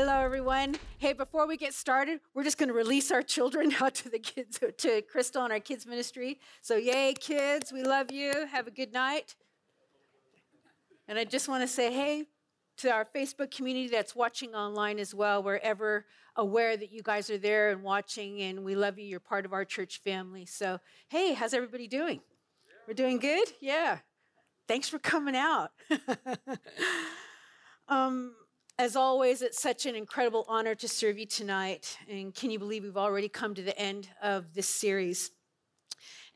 Hello, everyone. Hey, before we get started, we're just going to release our children out to the kids, to Crystal and our kids' ministry. So, yay, kids, we love you. Have a good night. And I just want to say, hey, to our Facebook community that's watching online as well. We're ever aware that you guys are there and watching, and we love you. You're part of our church family. So, hey, how's everybody doing? We're doing good? Yeah. Thanks for coming out. um, as always, it's such an incredible honor to serve you tonight. And can you believe we've already come to the end of this series?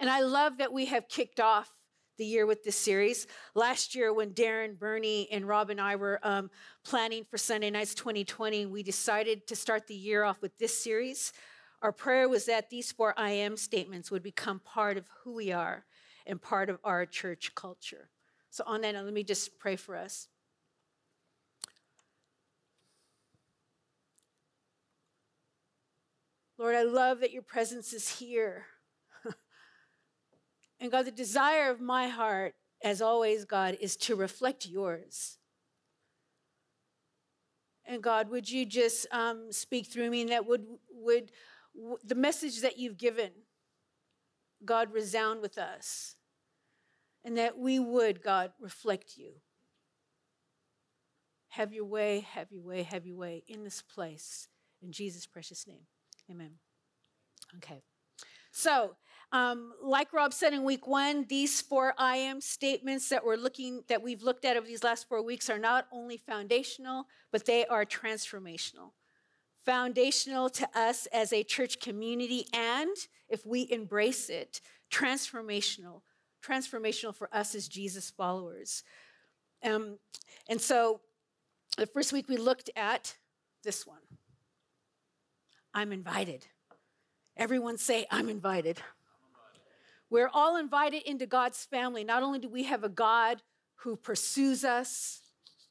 And I love that we have kicked off the year with this series. Last year, when Darren, Bernie, and Rob and I were um, planning for Sunday Nights 2020, we decided to start the year off with this series. Our prayer was that these four I am statements would become part of who we are and part of our church culture. So, on that, let me just pray for us. Lord, I love that your presence is here. And God, the desire of my heart, as always, God, is to reflect yours. And God, would you just um, speak through me and that would, would w- the message that you've given, God, resound with us. And that we would, God, reflect you. Have your way, have your way, have your way in this place. In Jesus' precious name. Amen. Okay. So, um, like Rob said in week one, these four I am statements that we're looking that we've looked at over these last four weeks are not only foundational, but they are transformational. Foundational to us as a church community, and if we embrace it, transformational. Transformational for us as Jesus followers. Um, and so, the first week we looked at this one. I'm invited. Everyone say, I'm invited. We're all invited into God's family. Not only do we have a God who pursues us,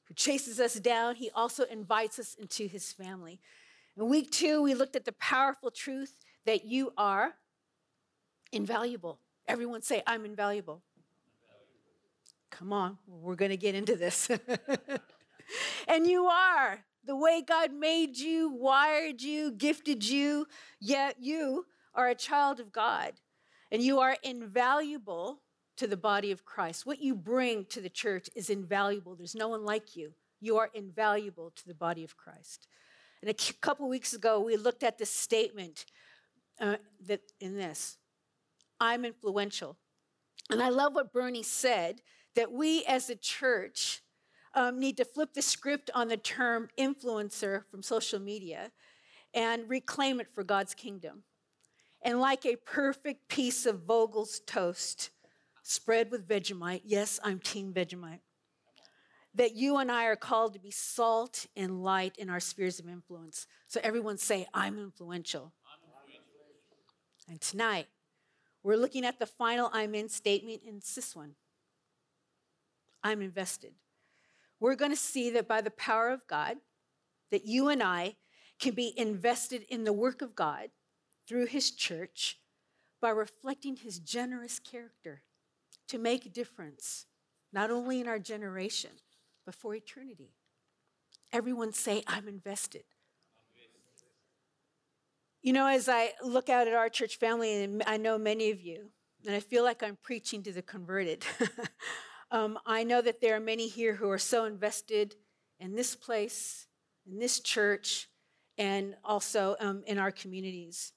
who chases us down, he also invites us into his family. In week two, we looked at the powerful truth that you are invaluable. Everyone say, I'm invaluable. Come on, we're going to get into this. and you are the way God made you, wired you, gifted you, yet you are a child of God. And you are invaluable to the body of Christ. What you bring to the church is invaluable. There's no one like you. You are invaluable to the body of Christ. And a couple weeks ago, we looked at this statement uh, that in this I'm influential. And I love what Bernie said that we as a church um, need to flip the script on the term influencer from social media and reclaim it for God's kingdom and like a perfect piece of Vogel's toast, spread with Vegemite. Yes, I'm Team Vegemite. That you and I are called to be salt and light in our spheres of influence. So everyone say, I'm influential. I'm influential. And tonight, we're looking at the final I'm in statement in this one. I'm invested. We're going to see that by the power of God, that you and I can be invested in the work of God through his church by reflecting his generous character to make a difference, not only in our generation, but for eternity. Everyone say, I'm invested. You know, as I look out at our church family, and I know many of you, and I feel like I'm preaching to the converted, um, I know that there are many here who are so invested in this place, in this church, and also um, in our communities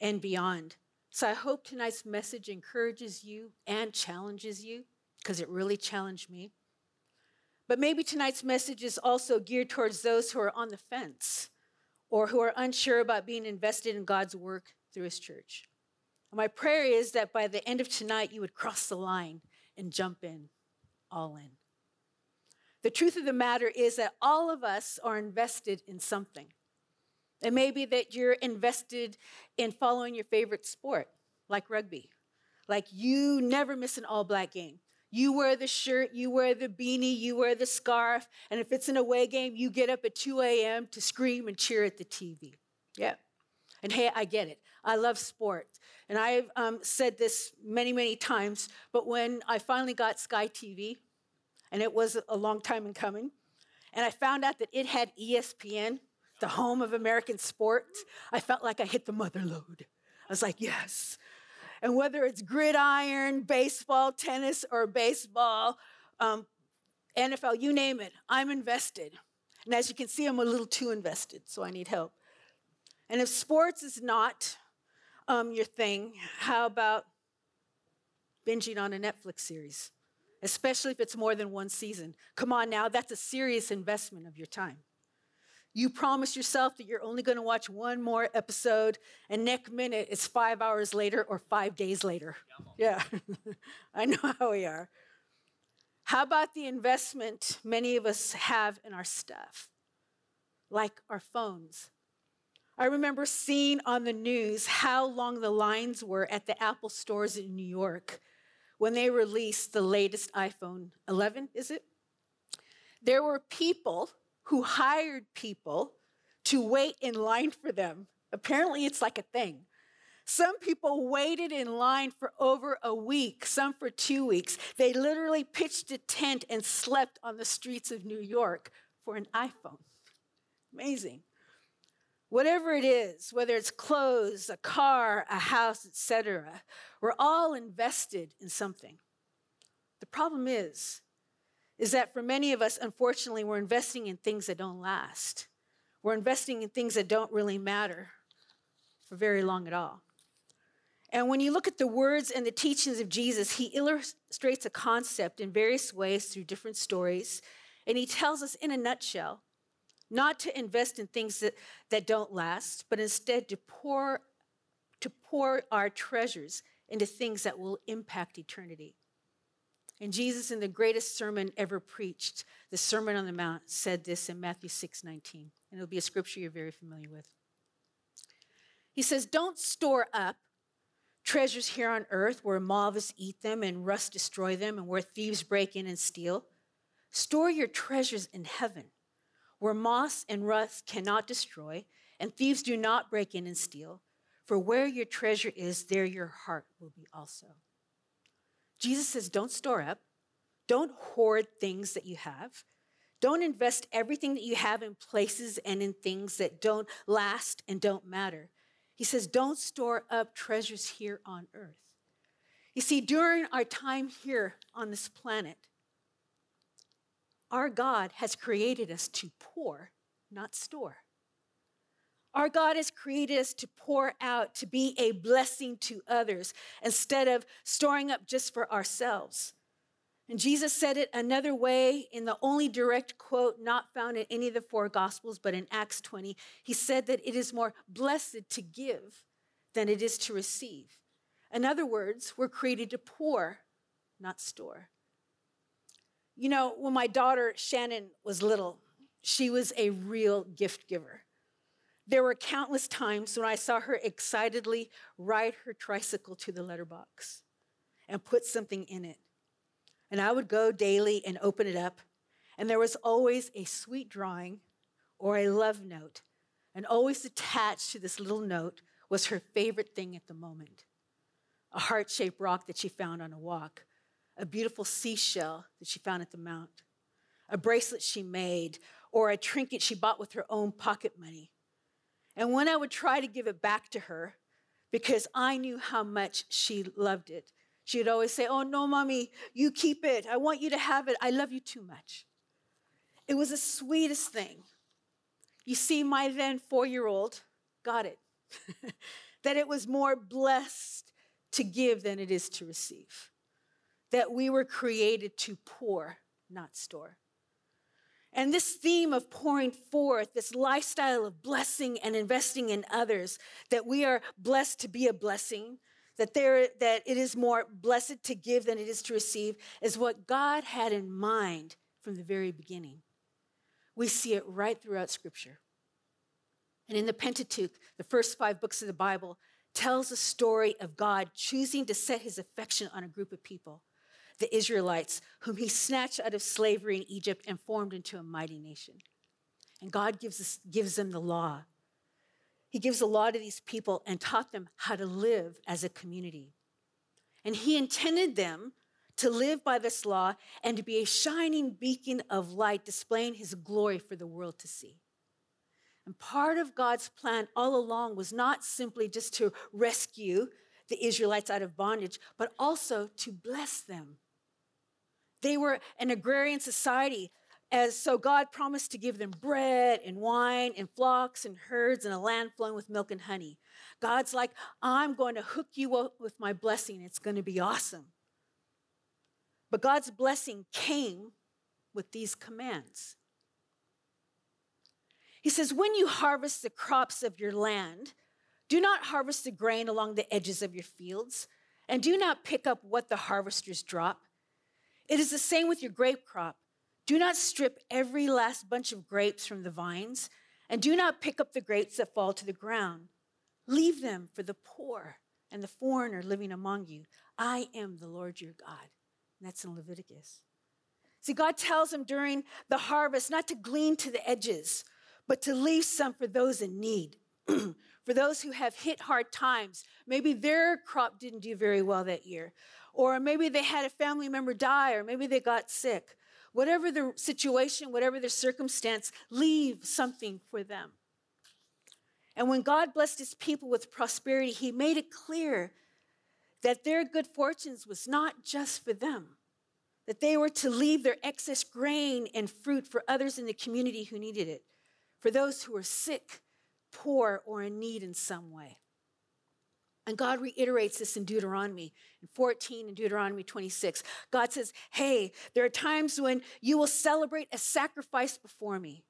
and beyond. So I hope tonight's message encourages you and challenges you, because it really challenged me. But maybe tonight's message is also geared towards those who are on the fence or who are unsure about being invested in God's work through His church. My prayer is that by the end of tonight, you would cross the line and jump in, all in. The truth of the matter is that all of us are invested in something. It may be that you're invested in following your favorite sport, like rugby. Like you never miss an all black game. You wear the shirt, you wear the beanie, you wear the scarf, and if it's an away game, you get up at 2 a.m. to scream and cheer at the TV. Yeah. And hey, I get it. I love sport. And I've um, said this many, many times, but when I finally got Sky TV, and it was a long time in coming, and I found out that it had ESPN, the home of American sports, I felt like I hit the mother lode. I was like, yes. And whether it's gridiron, baseball, tennis, or baseball, um, NFL, you name it, I'm invested. And as you can see, I'm a little too invested, so I need help. And if sports is not um, your thing, how about binging on a Netflix series? Especially if it's more than one season. Come on now, that's a serious investment of your time. You promise yourself that you're only going to watch one more episode, and next minute it's five hours later or five days later. Yeah, I know how we are. How about the investment many of us have in our stuff, like our phones? I remember seeing on the news how long the lines were at the Apple stores in New York when they released the latest iPhone 11, is it? There were people who hired people to wait in line for them. Apparently, it's like a thing. Some people waited in line for over a week, some for two weeks. They literally pitched a tent and slept on the streets of New York for an iPhone. Amazing. Whatever it is, whether it's clothes, a car, a house, etc., we're all invested in something. The problem is, is that for many of us, unfortunately, we're investing in things that don't last. We're investing in things that don't really matter for very long at all. And when you look at the words and the teachings of Jesus, he illustrates a concept in various ways through different stories. And he tells us in a nutshell not to invest in things that, that don't last, but instead to pour, to pour our treasures into things that will impact eternity. And Jesus, in the greatest sermon ever preached, the Sermon on the Mount, said this in Matthew 6 19. And it'll be a scripture you're very familiar with. He says, Don't store up treasures here on earth where moths eat them and rust destroy them and where thieves break in and steal. Store your treasures in heaven where moss and rust cannot destroy and thieves do not break in and steal. For where your treasure is, there your heart will be also. Jesus says, don't store up, don't hoard things that you have. Don't invest everything that you have in places and in things that don't last and don't matter. He says, don't store up treasures here on earth. You see, during our time here on this planet, our God has created us to pour, not store. Our God has created us to pour out, to be a blessing to others instead of storing up just for ourselves. And Jesus said it another way in the only direct quote not found in any of the four gospels, but in Acts 20. He said that it is more blessed to give than it is to receive. In other words, we're created to pour, not store. You know, when my daughter Shannon was little, she was a real gift giver. There were countless times when I saw her excitedly ride her tricycle to the letterbox and put something in it. And I would go daily and open it up, and there was always a sweet drawing or a love note. And always attached to this little note was her favorite thing at the moment a heart shaped rock that she found on a walk, a beautiful seashell that she found at the mount, a bracelet she made, or a trinket she bought with her own pocket money. And when I would try to give it back to her, because I knew how much she loved it, she would always say, Oh, no, mommy, you keep it. I want you to have it. I love you too much. It was the sweetest thing. You see, my then four year old got it that it was more blessed to give than it is to receive, that we were created to pour, not store. And this theme of pouring forth, this lifestyle of blessing and investing in others, that we are blessed to be a blessing, that there that it is more blessed to give than it is to receive, is what God had in mind from the very beginning. We see it right throughout Scripture. And in the Pentateuch, the first five books of the Bible, tells a story of God choosing to set his affection on a group of people the Israelites, whom he snatched out of slavery in Egypt and formed into a mighty nation. And God gives, us, gives them the law. He gives the law to these people and taught them how to live as a community. And he intended them to live by this law and to be a shining beacon of light, displaying his glory for the world to see. And part of God's plan all along was not simply just to rescue the Israelites out of bondage, but also to bless them. They were an agrarian society, as so God promised to give them bread and wine and flocks and herds and a land flowing with milk and honey. God's like, I'm going to hook you up with my blessing. It's going to be awesome. But God's blessing came with these commands. He says, When you harvest the crops of your land, do not harvest the grain along the edges of your fields, and do not pick up what the harvesters drop. It is the same with your grape crop. Do not strip every last bunch of grapes from the vines, and do not pick up the grapes that fall to the ground. Leave them for the poor and the foreigner living among you. I am the Lord your God. And that's in Leviticus. See, God tells them during the harvest not to glean to the edges but to leave some for those in need, for those who have hit hard times. Maybe their crop didn't do very well that year, or maybe they had a family member die, or maybe they got sick. Whatever the situation, whatever the circumstance, leave something for them. And when God blessed his people with prosperity, he made it clear that their good fortunes was not just for them, that they were to leave their excess grain and fruit for others in the community who needed it for those who were sick, poor, or in need in some way. And God reiterates this in Deuteronomy in 14 and Deuteronomy 26. God says, Hey, there are times when you will celebrate a sacrifice before me.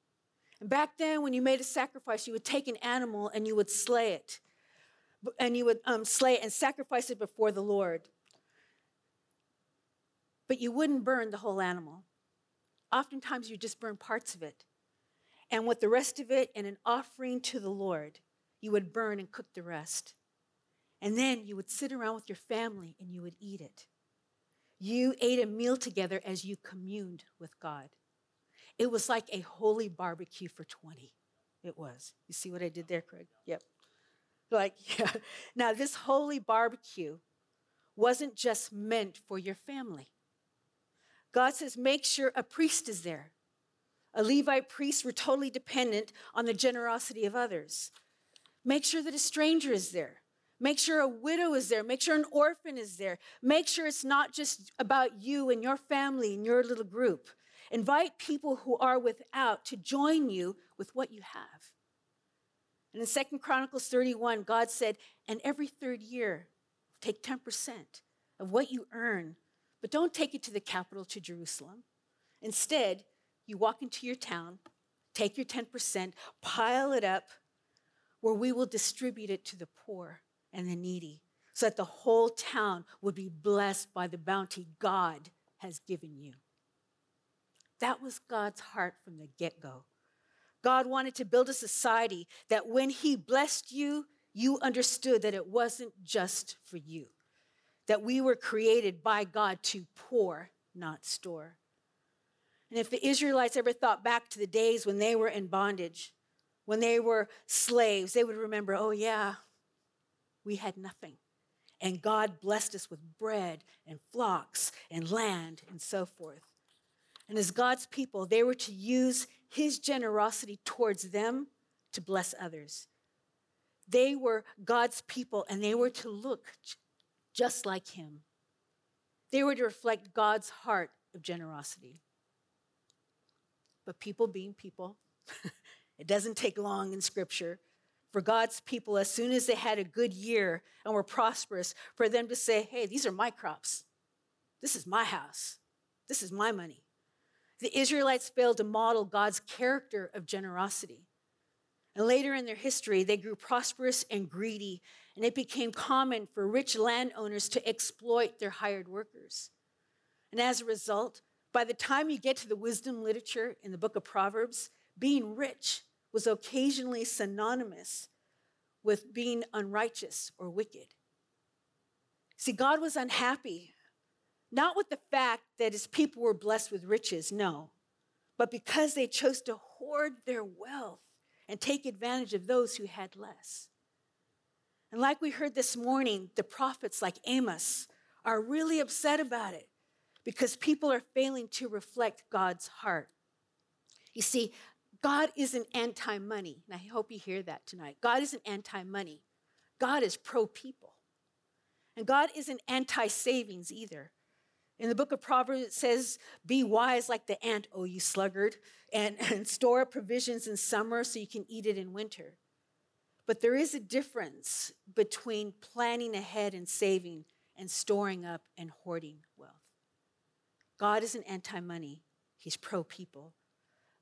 And back then, when you made a sacrifice, you would take an animal and you would slay it. And you would um, slay it and sacrifice it before the Lord. But you wouldn't burn the whole animal. Oftentimes, you just burn parts of it and with the rest of it and an offering to the Lord, you would burn and cook the rest. And then you would sit around with your family and you would eat it. You ate a meal together as you communed with God. It was like a holy barbecue for 20. It was. You see what I did there, Craig? Yep. Like, yeah. Now, this holy barbecue wasn't just meant for your family. God says, make sure a priest is there. A Levite priest were totally dependent on the generosity of others. Make sure that a stranger is there. Make sure a widow is there. Make sure an orphan is there. Make sure it's not just about you and your family and your little group. Invite people who are without to join you with what you have. And in Second Chronicles 31, God said, and every third year, take 10% of what you earn, but don't take it to the capital, to Jerusalem. Instead, you walk into your town, take your 10%, pile it up, where we will distribute it to the poor and the needy, so that the whole town would be blessed by the bounty God has given you. That was God's heart from the get go. God wanted to build a society that when He blessed you, you understood that it wasn't just for you, that we were created by God to pour, not store. And if the Israelites ever thought back to the days when they were in bondage, when they were slaves, they would remember, oh, yeah, we had nothing. And God blessed us with bread and flocks and land and so forth. And as God's people, they were to use his generosity towards them to bless others. They were God's people and they were to look just like him. They were to reflect God's heart of generosity but people being people, it doesn't take long in scripture for God's people, as soon as they had a good year and were prosperous, for them to say, hey, these are my crops. This is my house. This is my money. The Israelites failed to model God's character of generosity. And later in their history, they grew prosperous and greedy, and it became common for rich landowners to exploit their hired workers. And as a result, by the time you get to the wisdom literature in the book of Proverbs, being rich was occasionally synonymous with being unrighteous or wicked. See, God was unhappy, not with the fact that his people were blessed with riches, no, but because they chose to hoard their wealth and take advantage of those who had less. And like we heard this morning, the prophets like Amos are really upset about it because people are failing to reflect God's heart. You see, God isn't anti money. And I hope you hear that tonight. God isn't anti money, God is pro people. And God isn't anti savings either. In the book of Proverbs, it says, Be wise like the ant, O you sluggard, and, and store up provisions in summer so you can eat it in winter. But there is a difference between planning ahead and saving and storing up and hoarding wealth. God isn't anti money, He's pro people.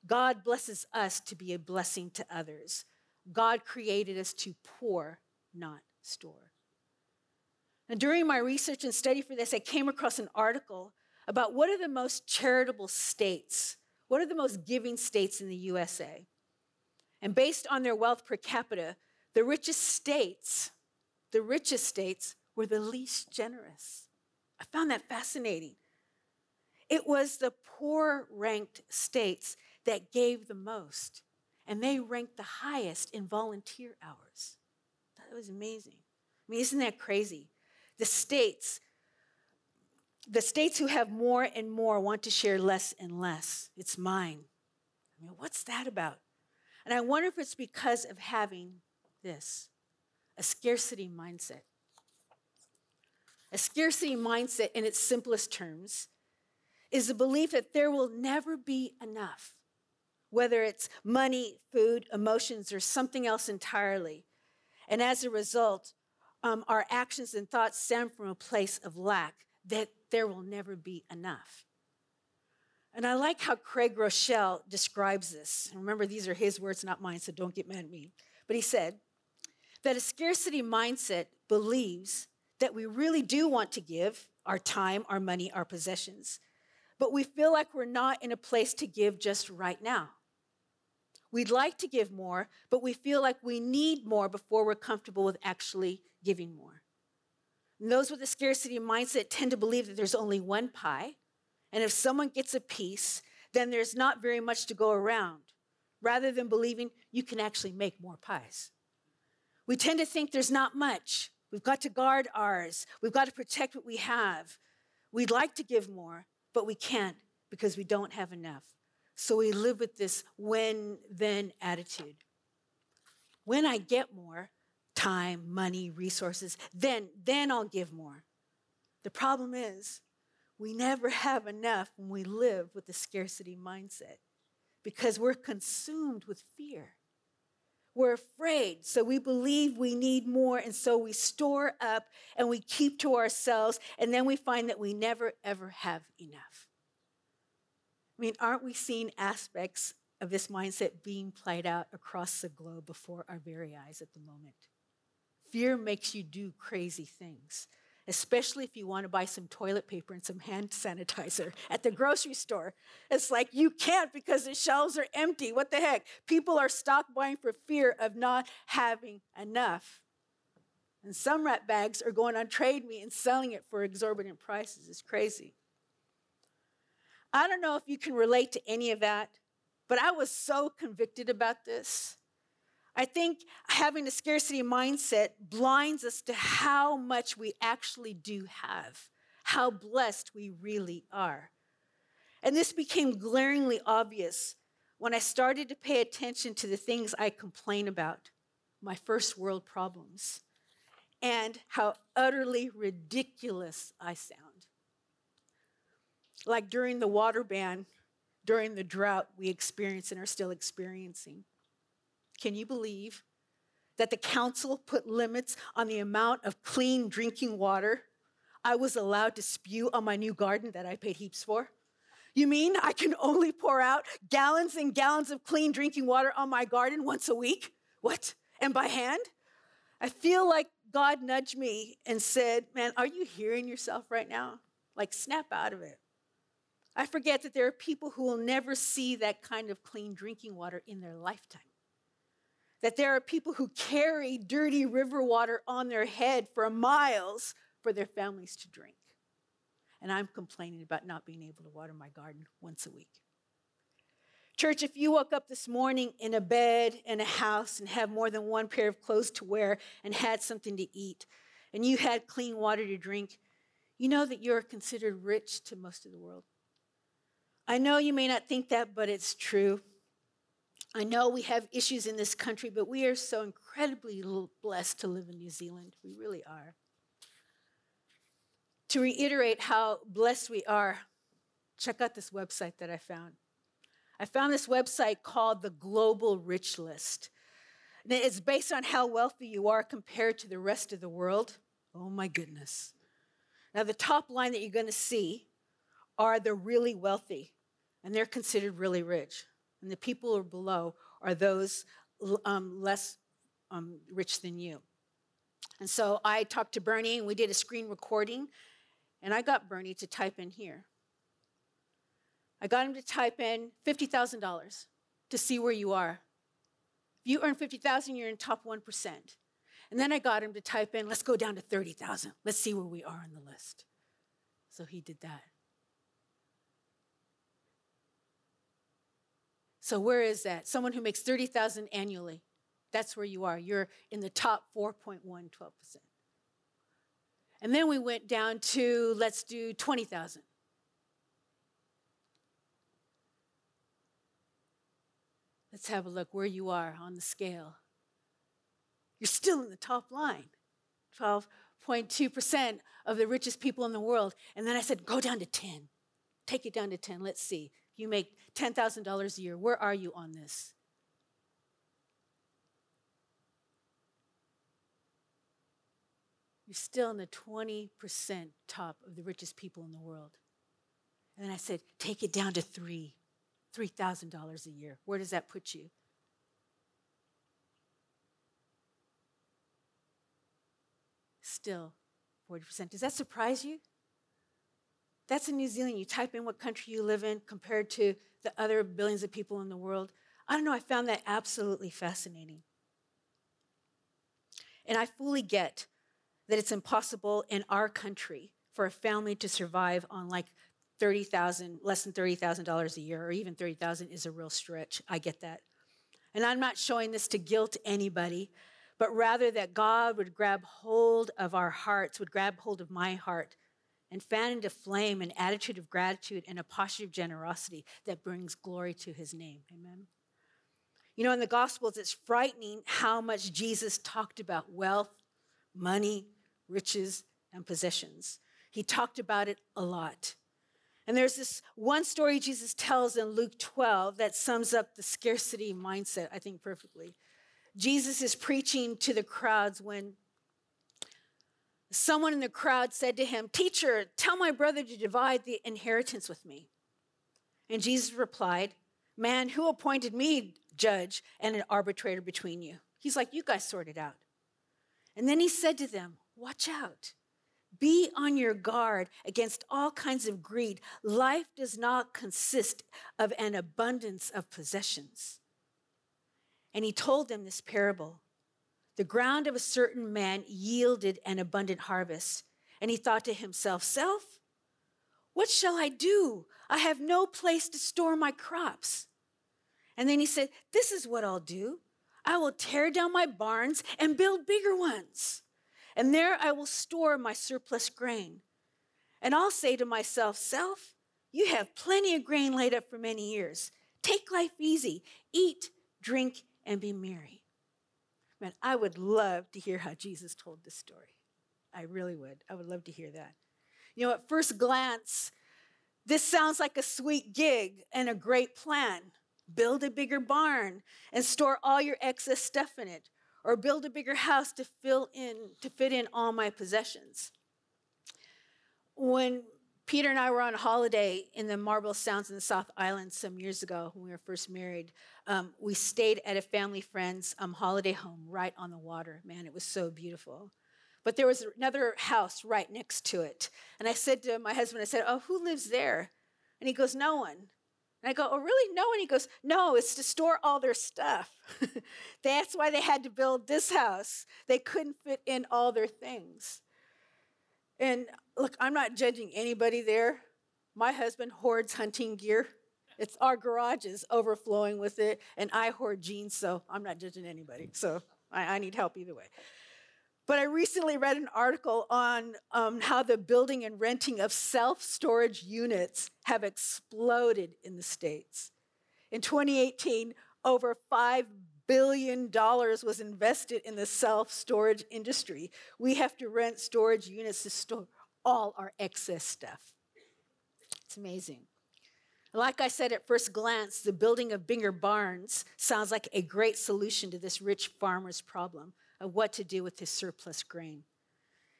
God blesses us to be a blessing to others. God created us to pour, not store. And during my research and study for this, I came across an article about what are the most charitable states, what are the most giving states in the USA. And based on their wealth per capita, the richest states, the richest states were the least generous. I found that fascinating. It was the poor ranked states that gave the most, and they ranked the highest in volunteer hours. That was amazing. I mean, isn't that crazy? The states, the states who have more and more want to share less and less. It's mine. I mean, what's that about? And I wonder if it's because of having this a scarcity mindset. A scarcity mindset, in its simplest terms, is the belief that there will never be enough, whether it's money, food, emotions, or something else entirely. And as a result, um, our actions and thoughts stem from a place of lack, that there will never be enough. And I like how Craig Groeschel describes this. Remember, these are his words, not mine, so don't get mad at me. But he said that a scarcity mindset believes that we really do want to give our time, our money, our possessions, but we feel like we're not in a place to give just right now. We'd like to give more, but we feel like we need more before we're comfortable with actually giving more. And those with a scarcity mindset tend to believe that there's only one pie, and if someone gets a piece, then there's not very much to go around, rather than believing you can actually make more pies. We tend to think there's not much. We've got to guard ours. We've got to protect what we have. We'd like to give more, but we can't because we don't have enough. So we live with this when then attitude. When I get more, time, money, resources, then, then I'll give more. The problem is, we never have enough when we live with the scarcity mindset because we're consumed with fear. We're afraid, so we believe we need more, and so we store up and we keep to ourselves, and then we find that we never ever have enough. I mean, aren't we seeing aspects of this mindset being played out across the globe before our very eyes at the moment? Fear makes you do crazy things, especially if you want to buy some toilet paper and some hand sanitizer at the grocery store. It's like you can't because the shelves are empty. What the heck? People are stock buying for fear of not having enough. And some rat bags are going on trade me and selling it for exorbitant prices. It's crazy. I don't know if you can relate to any of that, but I was so convicted about this. I think having a scarcity mindset blinds us to how much we actually do have, how blessed we really are. And this became glaringly obvious when I started to pay attention to the things I complain about, my first world problems, and how utterly ridiculous I sound. Like during the water ban, during the drought we experienced and are still experiencing. Can you believe that the council put limits on the amount of clean drinking water I was allowed to spew on my new garden that I paid heaps for? You mean I can only pour out gallons and gallons of clean drinking water on my garden once a week? What? And by hand? I feel like God nudged me and said, Man, are you hearing yourself right now? Like, snap out of it. I forget that there are people who will never see that kind of clean drinking water in their lifetime that there are people who carry dirty river water on their head for miles for their families to drink. And I'm complaining about not being able to water my garden once a week. Church, if you woke up this morning in a bed, in a house, and have more than one pair of clothes to wear and had something to eat, and you had clean water to drink, you know that you're considered rich to most of the world. I know you may not think that, but it's true. I know we have issues in this country, but we are so incredibly blessed to live in New Zealand. We really are. To reiterate how blessed we are, check out this website that I found. I found this website called the Global Rich List. And it's based on how wealthy you are compared to the rest of the world. Oh my goodness. Now, the top line that you're going to see are the really wealthy, and they're considered really rich. And the people below are those um, less um, rich than you. And so I talked to Bernie, and we did a screen recording, and I got Bernie to type in here. I got him to type in $50,000 to see where you are. If you earn 50,000, you're in top 1%. And then I got him to type in, let's go down to 30,000. Let's see where we are on the list. So he did that. So where is that? Someone who makes 30,000 annually. That's where you are. You're in the top 4.1, 12%. And then we went down to let's do 20,000. Let's have a look where you are on the scale. You're still in the top line 12.2% of the richest people in the world. And then I said, go down to 10. Take it down to 10. Let's see. You make $10,000 a year. Where are you on this? You're still in the 20% top of the richest people in the world. And then I said, take it down to three. $3,000 a year. Where does that put you? Still 40%. Does that surprise you? That's in New Zealand. You type in what country you live in compared to the other billions of people in the world. I don't know, I found that absolutely fascinating. And I fully get that it's impossible in our country for a family to survive on like 30,000, less than $30,000 a year, or even 30,000 is a real stretch. I get that. And I'm not showing this to guilt anybody, but rather that God would grab hold of our hearts, would grab hold of my heart, and fan into flame an attitude of gratitude and a posture of generosity that brings glory to his name. Amen. You know, in the Gospels, it's frightening how much Jesus talked about wealth, money, riches, and possessions. He talked about it a lot. And there's this one story Jesus tells in Luke 12 that sums up the scarcity mindset, I think, perfectly. Jesus is preaching to the crowds when someone in the crowd said to him, Teacher, tell my brother to divide the inheritance with me. And Jesus replied, Man, who appointed me judge and an arbitrator between you? He's like, You guys sort it out. And then he said to them, Watch out. Be on your guard against all kinds of greed. Life does not consist of an abundance of possessions. And he told them this parable The ground of a certain man yielded an abundant harvest. And he thought to himself, Self, what shall I do? I have no place to store my crops. And then he said, This is what I'll do I will tear down my barns and build bigger ones and there I will store my surplus grain. And I'll say to myself, Self, you have plenty of grain laid up for many years. Take life easy, eat, drink, and be merry. Man, I would love to hear how Jesus told this story. I really would. I would love to hear that. You know, at first glance, this sounds like a sweet gig and a great plan. Build a bigger barn and store all your excess stuff in it or build a bigger house to fill in to fit in all my possessions. When Peter and I were on holiday in the Marlborough Sounds in the South Island some years ago when we were first married. Um, we stayed at a family friend's um, holiday home right on the water. Man, it was so beautiful. But there was another house right next to it. And I said to my husband, I said, Oh, who lives there? And he goes, No one. And I go, Oh, really? No. one? he goes, No, it's to store all their stuff. That's why they had to build this house. They couldn't fit in all their things. And look, I'm not judging anybody there. My husband hoards hunting gear. It's our garage is overflowing with it, and I hoard jeans, so I'm not judging anybody. So I, I need help either way. But I recently read an article on um, how the building and renting of self storage units have exploded in the States. In 2018, over $5 billion dollars was invested in the self storage industry. We have to rent storage units to store all our excess stuff. It's amazing. Like I said at first glance, the building of bigger barns sounds like a great solution to this rich farmer's problem of what to do with his surplus grain.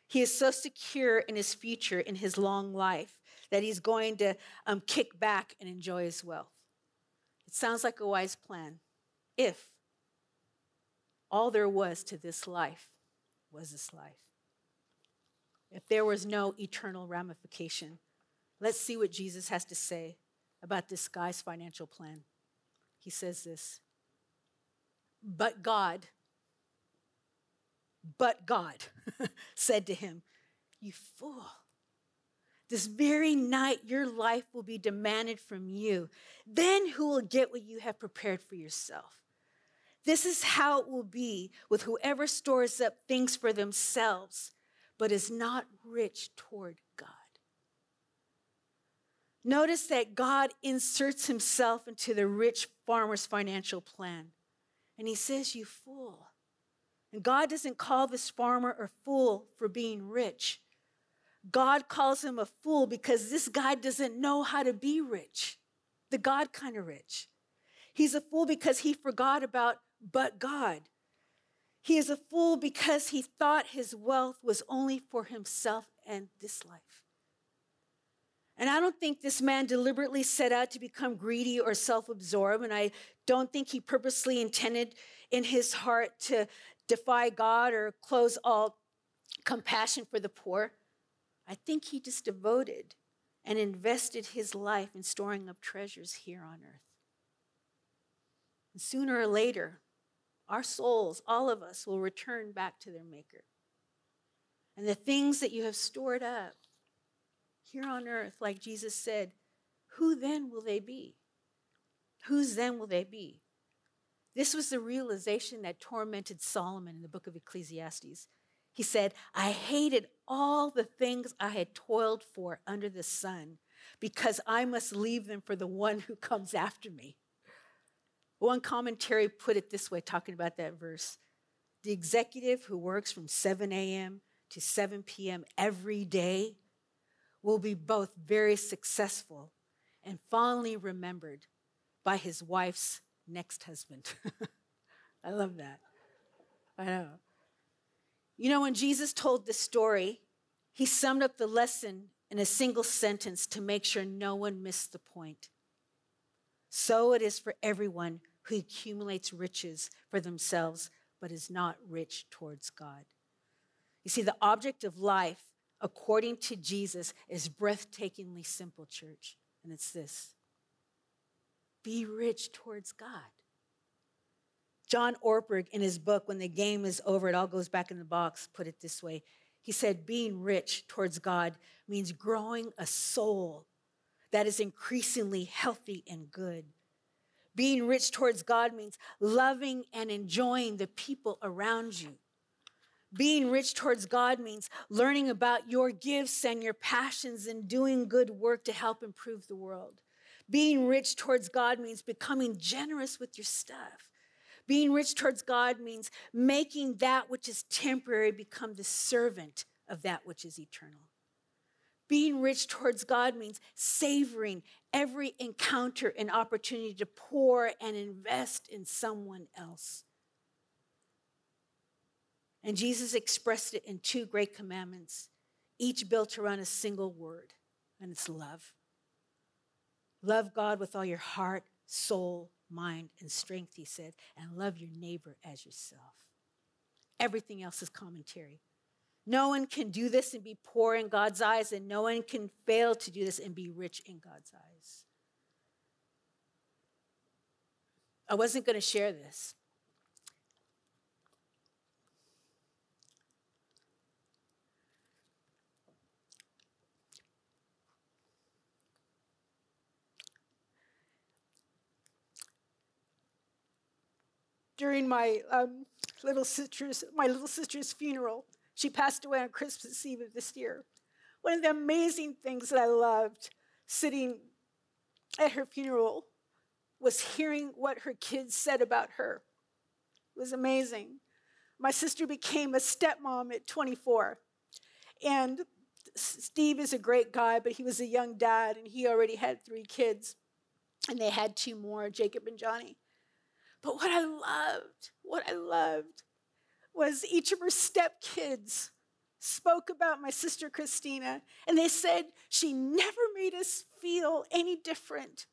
He is so secure in his future, in his long life, that he's going to um, kick back and enjoy his wealth. It sounds like a wise plan if all there was to this life was this life. If there was no eternal ramification, let's see what Jesus has to say about this guy's financial plan. He says this But God, but God said to him, You fool. This very night, your life will be demanded from you. Then who will get what you have prepared for yourself? This is how it will be with whoever stores up things for themselves, but is not rich toward God. Notice that God inserts himself into the rich farmer's financial plan. And he says, You fool. And God doesn't call this farmer a fool for being rich. God calls him a fool because this guy doesn't know how to be rich, the God kind of rich. He's a fool because he forgot about but God. He is a fool because he thought his wealth was only for himself and this life. And I don't think this man deliberately set out to become greedy or self absorbed. And I don't think he purposely intended in his heart to defy God or close all compassion for the poor. I think he just devoted and invested his life in storing up treasures here on earth. And sooner or later, our souls, all of us, will return back to their Maker. And the things that you have stored up, here on earth, like Jesus said, who then will they be? Whose then will they be? This was the realization that tormented Solomon in the book of Ecclesiastes. He said, I hated all the things I had toiled for under the sun because I must leave them for the one who comes after me. One commentary put it this way, talking about that verse The executive who works from 7 a.m. to 7 p.m. every day will be both very successful and fondly remembered by his wife's next husband. I love that. I know. You know, when Jesus told this story, he summed up the lesson in a single sentence to make sure no one missed the point. So it is for everyone who accumulates riches for themselves but is not rich towards God. You see, the object of life according to Jesus, is breathtakingly simple, church. And it's this be rich towards God. John Ortberg, in his book, When the Game is Over, it all goes back in the box, put it this way. He said, Being rich towards God means growing a soul that is increasingly healthy and good. Being rich towards God means loving and enjoying the people around you. Being rich towards God means learning about your gifts and your passions and doing good work to help improve the world. Being rich towards God means becoming generous with your stuff. Being rich towards God means making that which is temporary become the servant of that which is eternal. Being rich towards God means savoring every encounter and opportunity to pour and invest in someone else. And Jesus expressed it in two great commandments, each built around a single word, and it's love. Love God with all your heart, soul, mind, and strength, he said, and love your neighbor as yourself. Everything else is commentary. No one can do this and be poor in God's eyes, and no one can fail to do this and be rich in God's eyes. I wasn't going to share this, during my um, little sister's my little sister's funeral. She passed away on Christmas Eve of this year. One of the amazing things that I loved sitting at her funeral was hearing what her kids said about her. It was amazing. My sister became a stepmom at 24. And Steve is a great guy, but he was a young dad and he already had three kids. And they had two more, Jacob and Johnny. But what I loved, what I loved was each of her stepkids spoke about my sister Christina, and they said she never made us feel any different.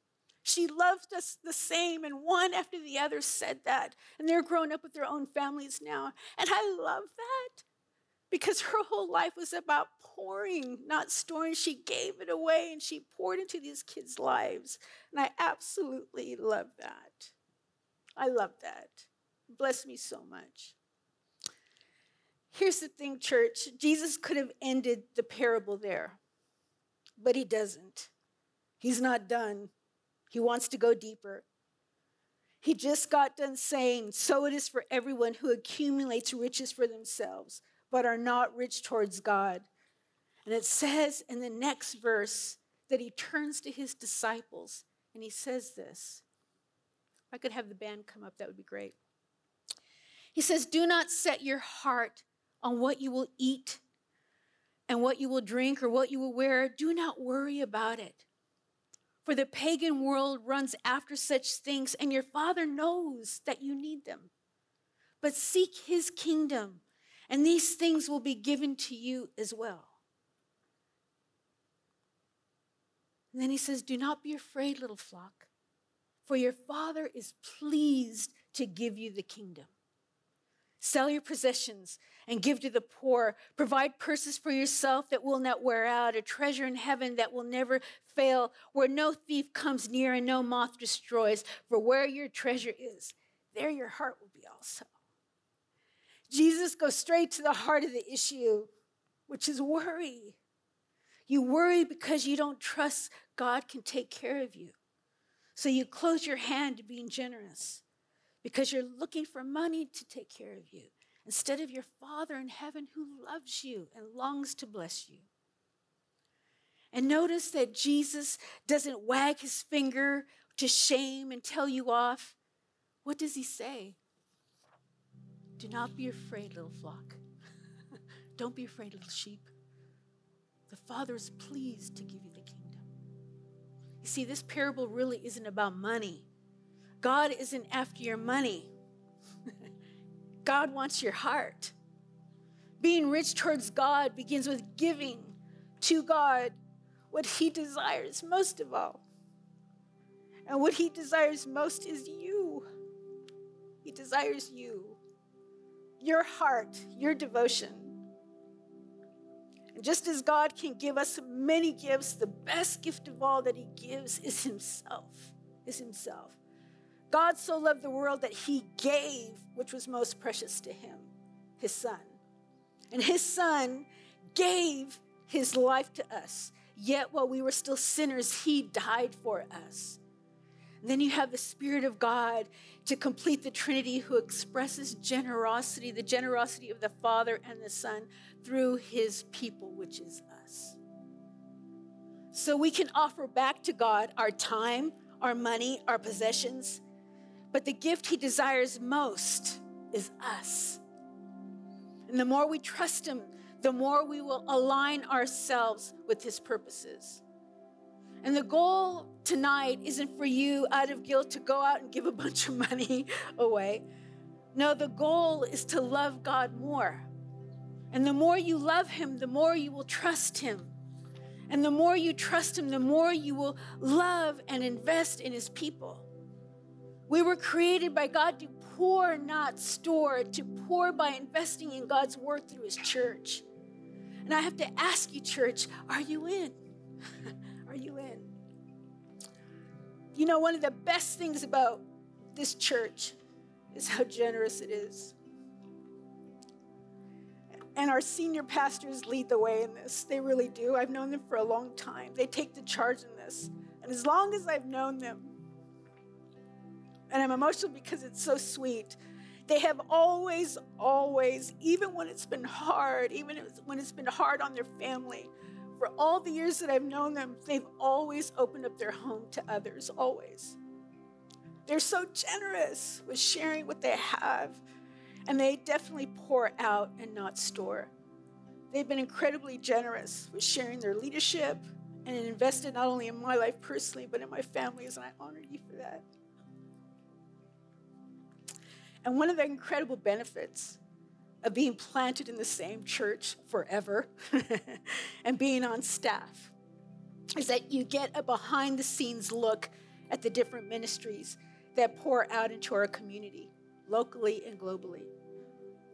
She loved us the same, and one after the other said that. And they're grown up with their own families now. And I love that because her whole life was about pouring, not storing. She gave it away and she poured into these kids' lives. And I absolutely love that. I love that. Bless me so much. Here's the thing, church Jesus could have ended the parable there, but he doesn't. He's not done. He wants to go deeper. He just got done saying, So it is for everyone who accumulates riches for themselves, but are not rich towards God. And it says in the next verse that he turns to his disciples and he says this. If I could have the band come up, that would be great. He says, Do not set your heart on what you will eat and what you will drink or what you will wear, do not worry about it. For the pagan world runs after such things, and your Father knows that you need them. But seek his kingdom, and these things will be given to you as well. And then he says, Do not be afraid, little flock, for your Father is pleased to give you the kingdom. Sell your possessions and give to the poor. Provide purses for yourself that will not wear out, a treasure in heaven that will never fail, where no thief comes near and no moth destroys. For where your treasure is, there your heart will be also. Jesus goes straight to the heart of the issue, which is worry. You worry because you don't trust God can take care of you. So you close your hand to being generous because you're looking for money to take care of you instead of your Father in heaven who loves you and longs to bless you. And notice that Jesus doesn't wag his finger to shame and tell you off. What does he say? Do not be afraid, little flock. Don't be afraid, little sheep. The Father is pleased to give you the kingdom. You see, this parable really isn't about money. God isn't after your money, God wants your heart. Being rich towards God begins with giving to God what He desires most of all. And what He desires most is you. He desires you, your heart, your devotion. And just as God can give us many gifts, the best gift of all that He gives is Himself, is Himself. God so loved the world that he gave which was most precious to him, his son. And his son gave his life to us. Yet while we were still sinners, he died for us. And then you have the Spirit of God to complete the Trinity who expresses generosity, the generosity of the Father and the Son through his people, which is us. So we can offer back to God our time, our money, our possessions, but the gift he desires most is us. And the more we trust him, the more we will align ourselves with his purposes. And the goal tonight isn't for you out of guilt to go out and give a bunch of money away. No, the goal is to love God more. And the more you love him, the more you will trust him. And the more you trust him, the more you will love and invest in his people. We were created by God to pour, not store, to pour by investing in God's word through his church. And I have to ask you, church, are you in? are you in? You know, one of the best things about this church is how generous it is. And our senior pastors lead the way in this. They really do. I've known them for a long time. They take the charge in this. And as long as I've known them, and I'm emotional because it's so sweet. They have always, always, even when it's been hard, even when it's been hard on their family, for all the years that I've known them, they've always opened up their home to others, always. They're so generous with sharing what they have, and they definitely pour out and not store. They've been incredibly generous with sharing their leadership and invested not only in my life personally, but in my family's, and I honor you for that. And one of the incredible benefits of being planted in the same church forever and being on staff is that you get a behind the scenes look at the different ministries that pour out into our community, locally and globally.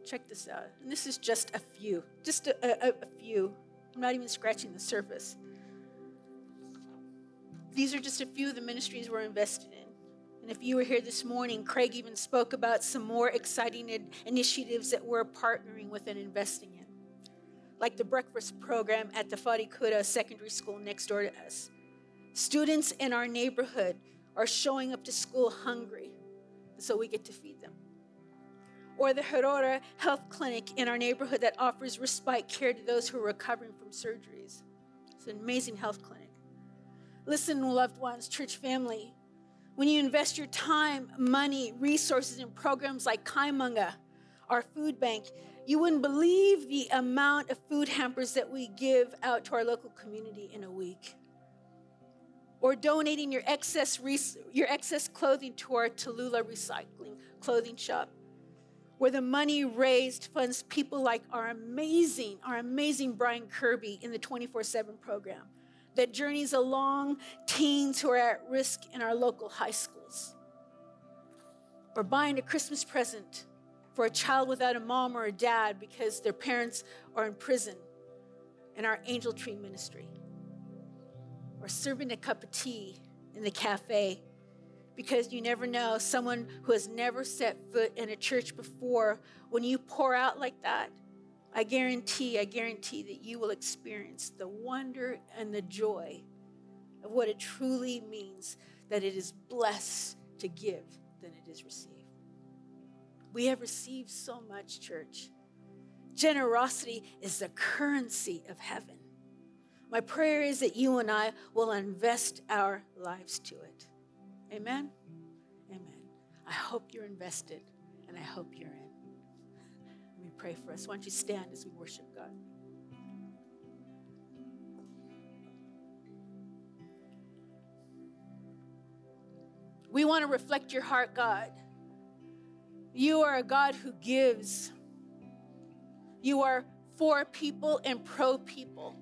Check this out. And this is just a few, just a, a, a few. I'm not even scratching the surface. These are just a few of the ministries we're invested in. And if you were here this morning, Craig even spoke about some more exciting initiatives that we're partnering with and investing in, like the breakfast program at the Farikuda Secondary School next door to us. Students in our neighborhood are showing up to school hungry, so we get to feed them. Or the Herora Health Clinic in our neighborhood that offers respite care to those who are recovering from surgeries. It's an amazing health clinic. Listen, loved ones, church family, when you invest your time, money, resources in programs like Kaimanga, our food bank, you wouldn't believe the amount of food hampers that we give out to our local community in a week. Or donating your excess, your excess clothing to our Tallulah recycling clothing shop, where the money raised funds people like our amazing, our amazing Brian Kirby in the 24 7 program that journeys along teens who are at risk in our local high schools, or buying a Christmas present for a child without a mom or a dad because their parents are in prison in our Angel Tree ministry. Or serving a cup of tea in the cafe because you never know someone who has never set foot in a church before when you pour out like that i guarantee i guarantee that you will experience the wonder and the joy of what it truly means that it is blessed to give than it is received. we have received so much church generosity is the currency of heaven my prayer is that you and I will invest our lives to it. Amen? Amen. I hope you're invested and I hope you're in. Let me pray for us. Why don't you stand as we worship God? We want to reflect your heart, God. You are a God who gives. You are for people and pro people.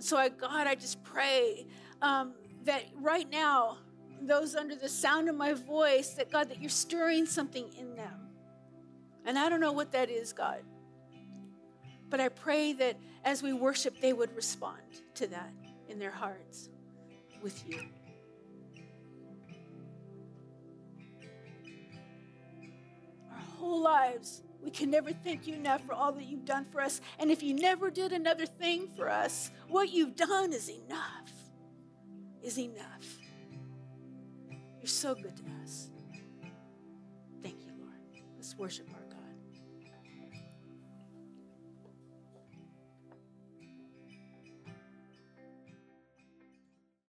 So, I, God, I just pray um, that right now, those under the sound of my voice, that God, that you're stirring something in them. And I don't know what that is, God. But I pray that as we worship, they would respond to that in their hearts with you. Our whole lives we can never thank you enough for all that you've done for us. And if you never did another thing for us, what you've done is enough. Is enough. You're so good to us. Thank you, Lord. Let's worship our